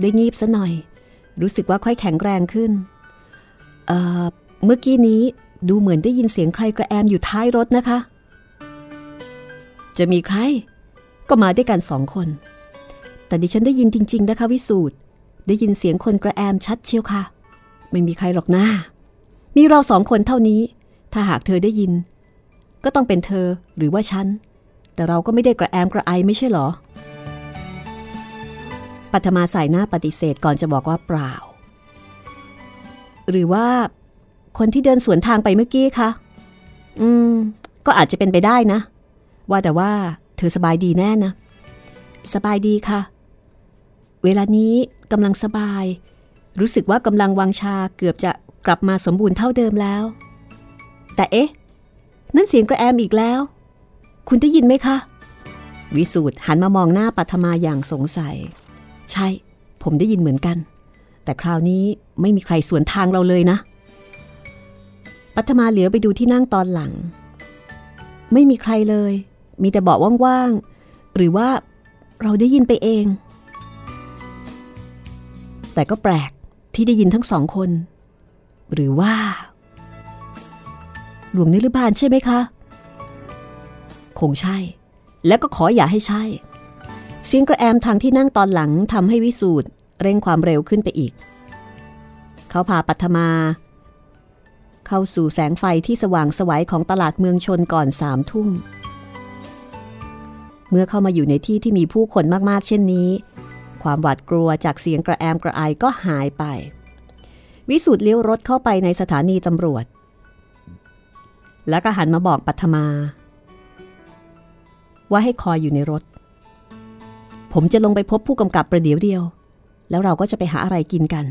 ได้งีบซะหน่อย รู้สึกว่าค่อยแข็งแรงขึ้น เอ่อ เมื่อกี้นี้ดูเหมือนได้ยินเสียงใครกระแอมอยู่ท้ายรถนะคะ จะมีใคร ก็มาด้วยกันสองคน แต่ดิฉันได้ยินจริง ๆ นะคะวิสูตรได้ยินเสียงคนกระแอมชัดเชียวค่ะ ไม่มีใครหรอกนะมีเราสองคนเท่านี้ ถ้าหากเธอได้ยิน ก็ต้องเป็นเธอหรือว่าฉัน แต่เราก็ไม่ได้กระแอมกระไอไม่ใช่หรอ ปัทมาใส่หน้าปฏิเสธก่อนจะบอกว่าเปล่า หรือว่า คนที่เดินสวนทางไปเมื่อกี้คะ อืม ก็อาจจะเป็นไปได้นะ ว่าแต่ว่า เธอสบายดีแน่นะ สบายดีค่ะ เวลานี้กำลังสบาย รู้สึกว่ากำลังวังชาเกือบจะกลับมาสมบูรณ์เท่าเดิมแล้ว แต่เอ๊ะ นั่นเสียงกระแอมอีกแล้ว คุณได้ยินไหมคะ วิสูตรหันมามองหน้าปัทมาอย่างสงสัย ใช่ ผมได้ยินเหมือนกัน แต่คราวนี้ไม่มีใครสวนทางเราเลยนะ ปัทมาเหลียวไปดูที่นั่งตอนหลัง ไม่มีใครเลย มีแต่เบาะว่างๆ หรือว่าเราได้ยินไปเอง แต่ก็แปลกที่ได้ยินทั้งสองคน หรือว่า หลวงนิรบานใช่ไหมคะ คงใช่ และก็ขออย่าให้ใช่ เสียงกระแอมทางที่นั่งตอนหลังทำให้วิสูตรเร่งความเร็วขึ้นไปอีก เขาพาปัทมา เข้าสู่แสงไฟที่สว่างสวัยของตลาดเมืองชนก่อนสามทุ่ม เมื่อเข้ามาอยู่ในที่ที่มีผู้คนมากๆ เช่นนี้ ความหวาดกลัวจากเสียงกระแอมกระไอก็หายไป วิสูตรเลี้ยวรถเข้าไปในสถานีตำรวจ แล้วก็หันมาบอกปัทมา ว่าให้คอยอยู่ในรถ ผมจะลงไปพบผู้กำกับประเดี๋ยวเดียว แล้วเราก็จะไปหาอะไรกินกัน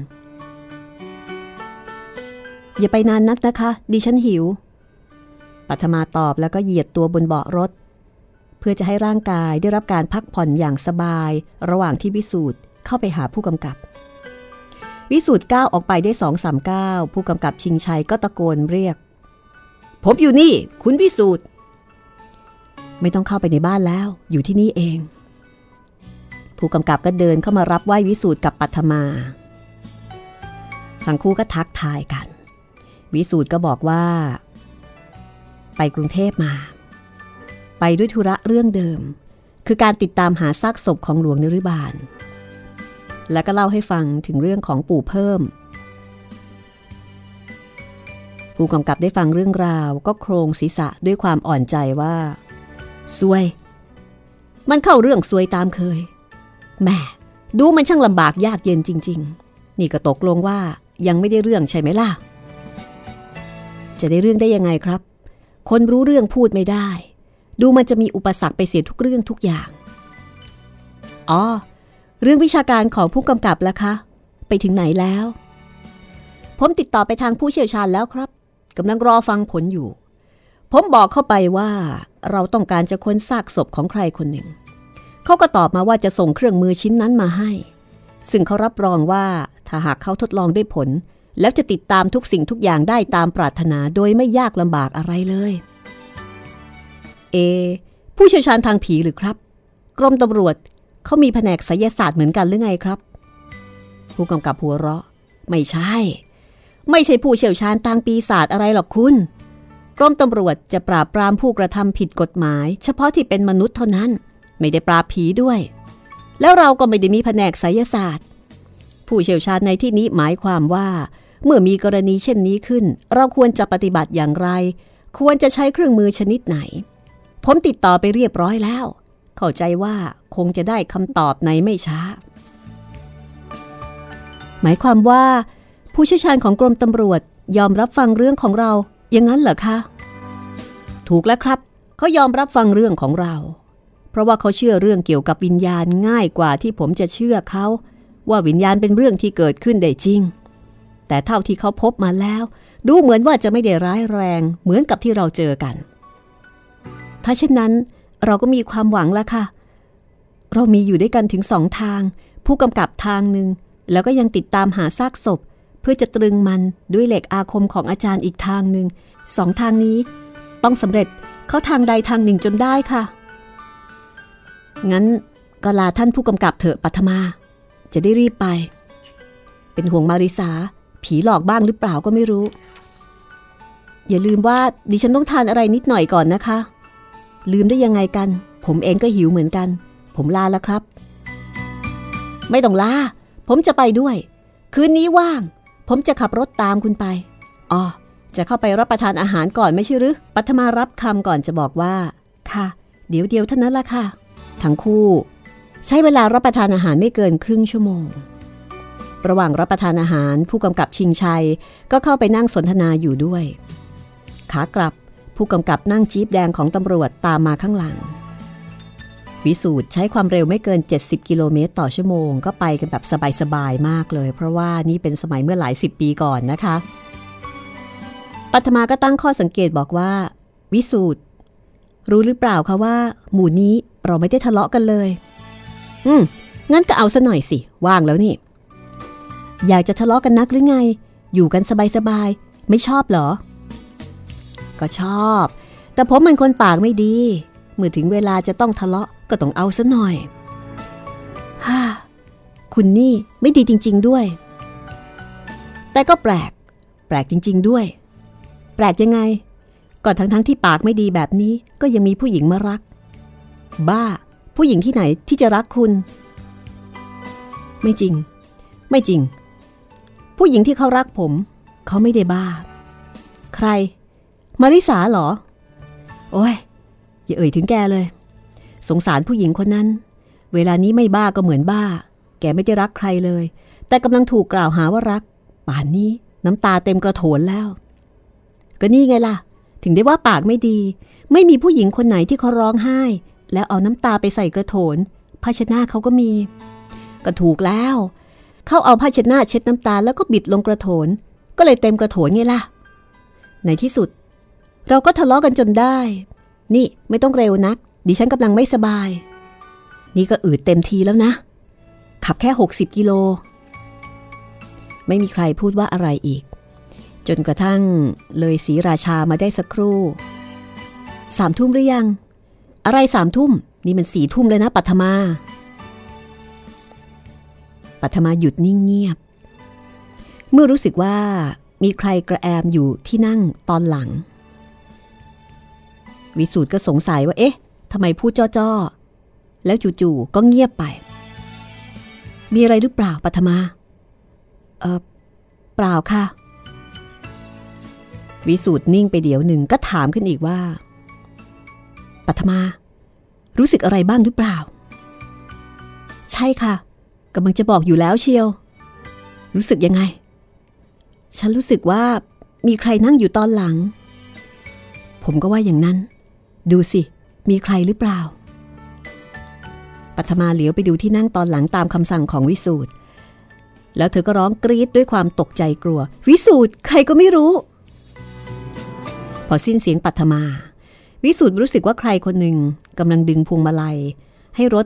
อย่าไปนานนักนะคะ ดิฉันหิว ปัทมาตอบแล้วก็เหยียดตัวบนเบาะรถ เพื่อจะให้ร่างกายได้รับการพักผ่อนอย่างสบาย ระหว่างที่วิสูตรเข้าไปหาผู้กำกับ วิสูตรก้าวออกไปได้สองสามก้าวผู้กำกับชิงชัยก็ตะโกนเรียก ผมอยู่นี่ คุณวิสูตรไม่ต้องเข้าไปในบ้านแล้ว อยู่ที่นี่เอง ผู้กำกับก็เดินเข้ามารับไหว้วิสูตรกับปัทมา ทั้งคู่ก็ทักทายกัน วิสูตรก็บอกว่า ไปกรุงเทพมา ไปด้วยธุระเรื่องเดิม คือการติดตามหาซากศพของหลวงนริบาล และก็เล่าให้ฟังถึงเรื่องของปู่เพิ่ม ผู้กำกับได้ฟังเรื่องราวก็โครงศีรษะด้วยความอ่อนใจว่าซวย มันเข้าเรื่องซวยตามเคย แม่ดูมันช่างลำบากยากเย็นจริง ๆ นี่ก็ตกลงว่ายังไม่ได้เรื่องใช่ไหมล่ะ จะได้เรื่องได้ยังไงครับ คนรู้เรื่องพูดไม่ได้ ดูมันจะมีอุปสรรคไปเสียทุกเรื่องทุกอย่าง อ๋อ เรื่องวิชาการของผู้กำกับแล้วคะ ไปถึงไหนแล้ว ผมติดต่อไปทางผู้เชี่ยวชาญแล้วครับกำลังรอฟังผลอยู่ ผมบอกเข้าไปว่า เราต้องการจะค้นซากศพของใครคนหนึ่ง เขาก็ตอบมาว่าจะส่งเครื่องมือชิ้นนั้นมาให้ ซึ่งเขารับรองว่าถ้าหากเขาทดลองได้ผล แล้วจะติดตามทุกสิ่งทุกอย่างได้ตามปรารถนาโดยไม่ยากลำบากอะไรเลย เอ ผู้เชี่ยวชาญทางผีหรือครับ กรมตำรวจเขามีแผนกไสยศาสตร์เหมือนกันหรือไงครับ ผู้กำกับหัวเราะ ไม่ใช่ ไม่ใช่ผู้เชี่ยวชาญทางปีศาจอะไรหรอกคุณกรมตำรวจจะปราบปรามผู้กระทำผิดกฎหมาย เฉพาะที่เป็นมนุษย์เท่านั้น ไม่ได้ปราบผีด้วย แล้วเราก็ไม่ได้มีแผนกไสยศาสตร์ ผู้เชี่ยวชาญในที่นี้หมายความว่า เมื่อมีกรณีเช่นนี้ขึ้น เราควรจะปฏิบัติอย่างไร ควรจะใช้เครื่องมือชนิดไหน ผมติดต่อไปเรียบร้อยแล้ว เข้าใจว่าคงจะได้คำตอบในไม่ช้า หมายความว่า ผู้เชี่ยวชาญของกรมตำรวจยอมรับฟังเรื่องของเราอย่างนั้นเหรอคะ ถูกแล้วครับ เขายอมรับฟังเรื่องของเรา เพราะว่าเขาเชื่อเรื่องเกี่ยวกับวิญญาณง่ายกว่าที่ผมจะเชื่อเขา ว่าวิญญาณเป็นเรื่องที่เกิดขึ้นได้จริง แต่เท่าที่เขาพบมาแล้ว ดูเหมือนว่าจะไม่ได้ร้ายแรงเหมือนกับที่เราเจอกัน ถ้าเช่นนั้นเราก็มีความหวังแล้วค่ะ เรามีอยู่ด้วยกันถึงสองทาง ผู้กำกับทางหนึ่งแล้วก็ยังติดตามหาซากศพ เพื่อจะตรึงมันด้วยเหล็กอาคมของอาจารย์อีกทางหนึ่งสองทางนี้ ต้องสำเร็จเข้าทางใดทางหนึ่งจนได้ค่ะ งั้นก็ลาท่านผู้กำกับเถอะปัทมา จะได้รีบไป เป็นห่วงมาริสา ผีหลอกบ้างหรือเปล่าก็ไม่รู้ อย่าลืมว่าดิฉันต้องทานอะไรนิดหน่อยก่อนนะคะ ลืมได้ยังไงกัน ผมเองก็หิวเหมือนกัน ผมลาแล้วครับ ไม่ต้องลา ผมจะไปด้วย คืนนี้ว่าง ผมจะขับรถตามคุณไปอ๋อจะเข้าไปรับประทานอาหารก่อนไม่ใช่หรือปัทมารับคำก่อนจะบอกว่า ค่ะ เดี๋ยวเดียวเท่านั้นละค่ะ ทั้งคู่ ใช้เวลารับประทานอาหารไม่เกินครึ่งชั่วโมง ระหว่างรับประทานอาหารผู้กำกับชิงชัย ก็เข้าไปนั่งสนทนาอยู่ด้วย ขากลับผู้กำกับนั่งจี๊ปแดงของตำรวจตามมาข้างหลัง วิสูตรใช้ความเร็วไม่เกิน 70 กิโลเมตรต่อชั่วโมง ก็ไปกันแบบสบายๆมากเลย เพราะว่านี่เป็นสมัยเมื่อหลายสิบปีก่อนนะคะปัทมาก็ตั้งข้อสังเกตบอกว่า วิสูตร รู้หรือเปล่าคะว่า หมู่นี้เราไม่ได้ทะเลาะกันเลย อืม งั้นก็เอาซะหน่อยสิ ว่างแล้วนี่ อยากจะทะเลาะกันนักหรือไง อยู่กันสบายๆ ไม่ชอบเหรอ ก็ชอบ แต่ผมมันคนปากไม่ดี เมื่อถึงเวลาจะต้องทะเลาะก็ต้องเอาซะหน่อย ฮ่า คุณนี่ไม่ดีจริง ๆด้วย แต่ก็แปลก แปลกจริง ๆ ด้วย แปลกยังไง ก็ทั้งๆทที่ปากไม่ดีแบบนี้ก็ยังมีผู้หญิงมารัก บ้า ผู้หญิงที่ไหนที่จะรักคุณ ไม่จริง ไม่จริง ผู้หญิงที่เขารักผม เขาไม่ได้บ้า ใคร มาริสาเหรอ โอ้ย อย่าเอ่ยถึงแกเลย สงสารผู้หญิงคนนั้น เวลานี้ไม่บ้าก็เหมือนบ้า แกไม่ได้รักใครเลย แต่กำลังถูกกล่าวหาว่ารัก ป่านนี้น้ำตาเต็มกระโถนแล้ว ก็นี่ไงล่ะ ถึงได้ว่าปากไม่ดี ไม่มีผู้หญิงคนไหนที่เขาร้องไห้ แล้วเอาน้ำตาไปใส่กระโถนภาชนะเขาก็มี ก็ถูกแล้ว เขาเอาภาชนะเช็ดน้ำตาแล้วก็บิดลงกระโถน ก็เลยเต็มกระโถนไงล่ะ ในที่สุด เราก็ทะเลาะกันจนได้ นี่ไม่ต้องเร็วนัก ดิฉันกำลังไม่สบาย นี่ก็อืดเต็มทีแล้วนะ ขับแค่ 60 กิโล ไม่มีใครพูดว่าอะไรอีก จนกระทั่งเลยสีราชามาได้สักครู่สามทุ่มหรือยัง อะไรสามทุ่ม นี่มันสี่ทุ่มเลยนะปัทมา ปัทมาหยุดนิ่งเงียบ เมื่อรู้สึกว่ามีใครกระแอมอยู่ที่นั่งตอนหลัง วิสูตรก็สงสัยว่า เอ๊ะทำไมพูดจ้อๆ แล้วจู่ๆก็เงียบไป มีอะไรหรือเปล่าปัทมา เออเปล่าค่ะ วิสูตรนิ่งไปเดี๋ยวหนึ่งก็ถามขึ้นอีกว่า ปัทมา รู้สึกอะไรบ้างหรือเปล่า ใช่ค่ะกำลังจะบอกอยู่แล้วเชียว รู้สึกยังไง ฉันรู้สึกว่ามีใครนั่งอยู่ตอนหลัง ผมก็ว่าอย่างนั้น ดูสิ มีใครหรือเปล่า ปัทมาเหลียวไปดูที่นั่งตอนหลังตามคำสั่งของวิสูตรแล้วเธอก็ร้องกรี๊ดด้วยความตกใจกลัว วิสูตรใครก็ไม่รู้ อสิ้นเสียงปัทมา วิสูตรรู้สึกว่าใครคนหนึ่งกำลังดึงพวงมาลัย ให้รถ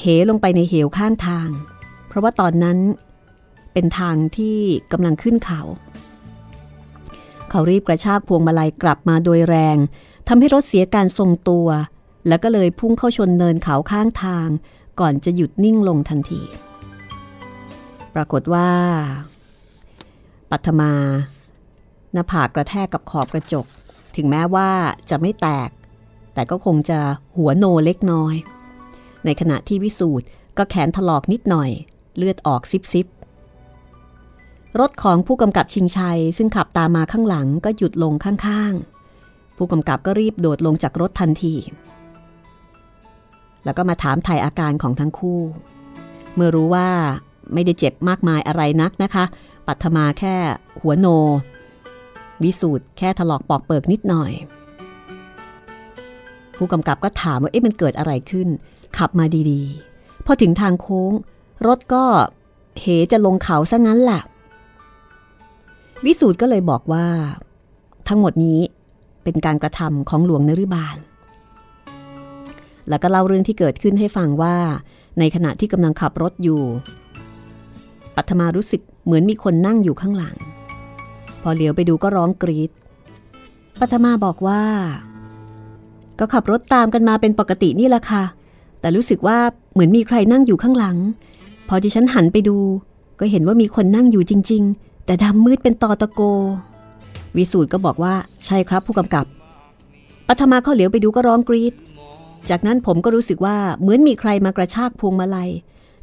เหลงไปในเหวข้างทาง เพราะว่าตอนนั้นเป็นทางที่กำลังขึ้นเขา เขารีบกระชากพวงมาลัยกลับมาโดยแรงทำให้รถเสียการทรงตัว แล้วก็เลยพุ่งเข้าชนเนินเขาข้างทาง ก่อนจะหยุดนิ่งลงทันที ปรากฏว่า ปัทมาหน้าผากกระแทกกับขอบกระจก ถึงแม้ว่าจะไม่แตก แต่ก็คงจะหัวโนเล็กน้อย ในขณะที่วิสูตรก็แขนถลอกนิดหน่อย เลือดออกซิบซิบรถของผู้กำกับชิงชัย ซึ่งขับตามมาข้างหลังก็หยุดลงข้างๆ ผู้กำกับก็รีบโดดลงจากรถทันที แล้วก็มาถามไถ่อาการของทั้งคู่ เมื่อรู้ว่าไม่ได้เจ็บมากมายอะไรนักนะคะ ปัทมาแค่หัวโน วิสูตรแค่ถลอกปอกเปิกนิดหน่อย ผู้กำกับก็ถามว่าเอ๊ะมันเกิดอะไรขึ้น ขับมาดีๆ พอถึงทางโค้ง รถก็เหจะลงเขาซะงั้นแหละวิสูตรก็เลยบอกว่า ทั้งหมดนี้เป็นการกระทำของหลวงนริบาล แล้วก็เล่าเรื่องที่เกิดขึ้นให้ฟังว่า ในขณะที่กำลังขับรถอยู่ ปัทมารู้สึกเหมือนมีคนนั่งอยู่ข้างหลัง พอเหลียวไปดูก็ร้องกรีดปัทมาบอกว่า ก็ขับรถตามกันมาเป็นปกตินี่แหละค่ะ แต่รู้สึกว่าเหมือนมีใครนั่งอยู่ข้างหลัง พอที่ฉันหันไปดู ก็เห็นว่ามีคนนั่งอยู่จริง ๆ แต่ดำมืดเป็นตอตะโก วิสูตรก็บอกว่าใช่ครับผู้กำกับปัทมาเขาเหลียวไปดูก็ร้องกรีดจากนั้นผมก็รู้สึกว่าเหมือนมีใครมากระชากพวงมาลัย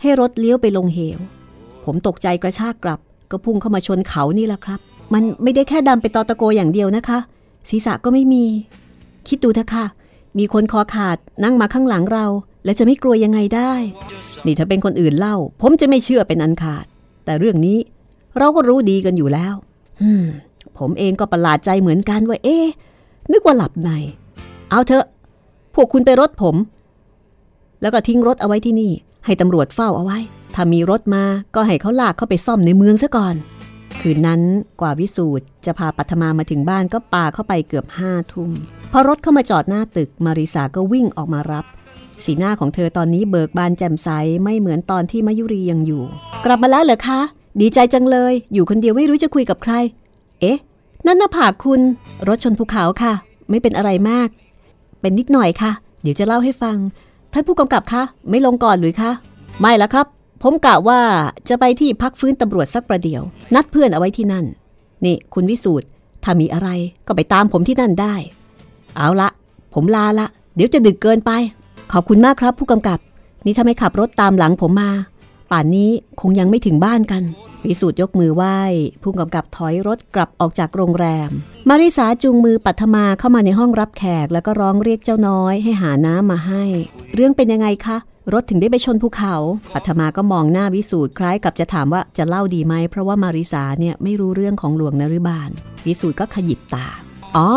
ให้รถเลี้ยวไปลงเหว ผมตกใจกระชากกลับ ก็พุ่งเข้ามาชนเขานี่แหละครับ มันไม่ได้แค่ดำไปตอตะโกอย่างเดียวนะคะ ศีรษะก็ไม่มี คิดดูเถอะค่ะ มีคนคอขาดนั่งมาข้างหลังเรา และจะไม่กลัวยังไงได้ นี่ถ้าเป็นคนอื่นเล่า ผมจะไม่เชื่อเป็นอันขาด แต่เรื่องนี้เราก็รู้ดีกันอยู่แล้วผมเองก็ประหลาดใจเหมือนกันว่าเอ๊นึกว่าหลับใน เอาเถอะ พวกคุณไปรถผม แล้วก็ทิ้งรถเอาไว้ที่นี่ ให้ตำรวจเฝ้าเอาไว้ ถ้ามีรถมาก็ให้เขาลากเข้าไปซ่อมในเมืองซะก่อน คืนนั้นกว่าวิสูตรจะพาปัทมามาถึงบ้านก็ปาเข้าไปเกือบห้าทุ่มพอรถเข้ามาจอดหน้าตึกมาริสาก็วิ่งออกมารับ สีหน้าของเธอตอนนี้เบิกบานแจ่มใสไม่เหมือนตอนที่มายุรียังอยู่ กลับมาแล้วเหรอคะ ดีใจจังเลย อยู่คนเดียวไม่รู้จะคุยกับใคร เอ๊ะ นั่นหน้าผากคุณ รถชนภูเขาค่ะ ไม่เป็นอะไรมาก เป็นนิดหน่อยค่ะ เดี๋ยวจะเล่าให้ฟังท่านผู้กำกับคะไม่ลงก่อนหรือคะไม่ละครับ ผมกะว่าจะไปที่พักฟื้นตำรวจสักประเดี๋ยว นัดเพื่อนเอาไว้ที่นั่น นี่คุณวิสูตรถ้ามีอะไรก็ไปตามผมที่นั่นได้ เอาละ ผมลาละ เดี๋ยวจะดึกเกินไป ขอบคุณมากครับผู้กำกับ นี่ถ้าไม่ขับรถตามหลังผมมา ป่านนี้คงยังไม่ถึงบ้านกัน วิสูตรยกมือไหว้ผู้กำกับถอยรถกลับออกจากโรงแรม มาริสาจูงมือปัทมาเข้ามาในห้องรับแขก แล้วก็ร้องเรียกเจ้าน้อยให้หาน้ำมาให้ เรื่องเป็นยังไงคะ รถถึงได้ไปชนภูเขา ปัทมาก็มองหน้าวิสูตรคล้ายกับจะถามว่าจะเล่าดีไหม เพราะว่ามาริสาเนี่ยไม่รู้เรื่องของหลวงนริบาล วิสูตรก็ขยิบตา อ๋อ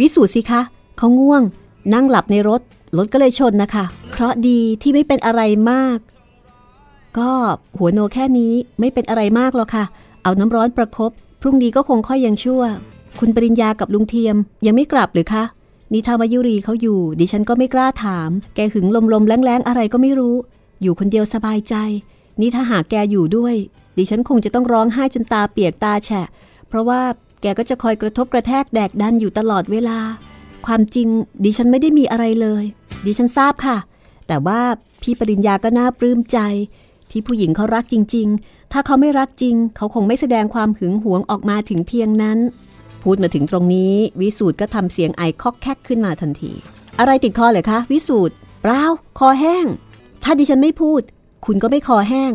วิสูตรสิคะเขาง่วง นั่งหลับในรถ รถก็เลยชนนะคะ เคราะห์ดีที่ไม่เป็นอะไรมาก ก็หัวโนแค่นี้ไม่เป็นอะไรมากหรอกค่ะ เอาน้ำร้อนประครบพรุ่งนี้ก็คงค่อยยังชั่ว คุณปริญญากับลุงเทียมยังไม่กลับหรือคะ นิทามายุรีเขาอยู่ ดิฉันก็ไม่กล้าถาม แกหึงลมลมๆแรงๆอะไรก็ไม่รู้ อยู่คนเดียวสบายใจ นี่ถ้าหากแกอยู่ด้วย ดิฉันคงจะต้องร้องไห้จนตาเปียกตาแฉะ เพราะว่าแกก็จะคอยกระทบกระแทกแดกดันอยู่ตลอดเวลา ความจริง ดิฉันไม่ได้มีอะไรเลย ดิฉันทราบค่ะ แต่ว่าพี่ปริญญาก็น่าปลื้มใจ ที่ผู้หญิงเขารักจริง ๆ ถ้าเขาไม่รักจริง เขาคงไม่แสดงความหึงหวงออกมาถึงเพียงนั้น พูดมาถึงตรงนี้ วิสูตรก็ทำเสียงไอคอกแคกขึ้นมาทันที อะไรติดคอเหรอคะวิสูตรเปล่าคอแห้ง ถ้าดิฉันไม่พูด คุณก็ไม่คอแห้ง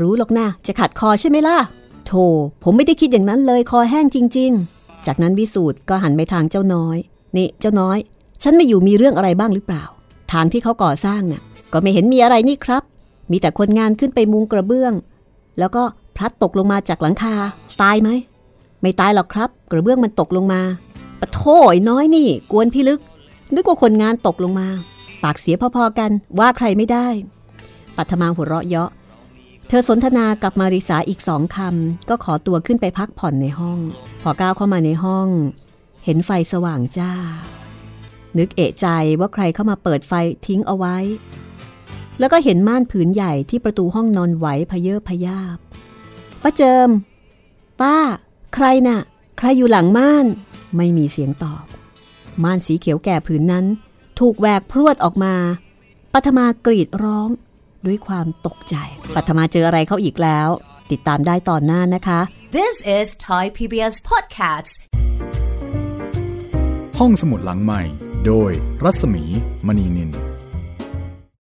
รู้หรอกนะจะขัดคอใช่ไหมล่ะโธ่ผมไม่ได้คิดอย่างนั้นเลยคอแห้งจริง ๆ จากนั้นวิสูตรก็หันไปทางเจ้าน้อย นี่เจ้าน้อย ฉันไม่อยู่มีเรื่องอะไรบ้างหรือเปล่า ทางที่เขาก่อสร้างน่ะก็ไม่เห็นมีอะไรนี่ครับ มีแต่คนงานขึ้นไปมุงกระเบื้อง แล้วก็พลัดตกลงมาจากหลังคา ตายไหม ไม่ตายหรอกครับ กระเบื้องมันตกลงมาปะโถไอ้น้อยนี่ กวนพี่ลึก นึกว่าคนงานตกลงมา ปากเสียพอๆกันว่าใครไม่ได้ ปัทมาหัวเราะเยาะ เธอสนทนากับมาริสาอีกสองคำ ก็ขอตัวขึ้นไปพักผ่อนในห้อง พอก้าวเข้ามาในห้อง เห็นไฟสว่างจ้า นึกเอะใจว่าใครเข้ามาเปิดไฟทิ้งเอาไว้ แล้วก็เห็นม่านผืนใหญ่ที่ประตูห้องนอนไหวพเยอพยาบป้าเจิม ป้า ใครน่ะ ใครอยู่หลังม่าน ไม่มีเสียงตอบ ม่านสีเขียวแก่ผืนนั้น ถูกแหวกพรวดออกมาปัทมากรีดร้อง ด้วยความตกใจปัทมาเจออะไรเขาอีกแล้ว ติดตามได้ตอนหน้านะคะ This is Thai PBS Podcasts. ห้องสมุดหลังใหม่ โดยรัศมีมณีนิน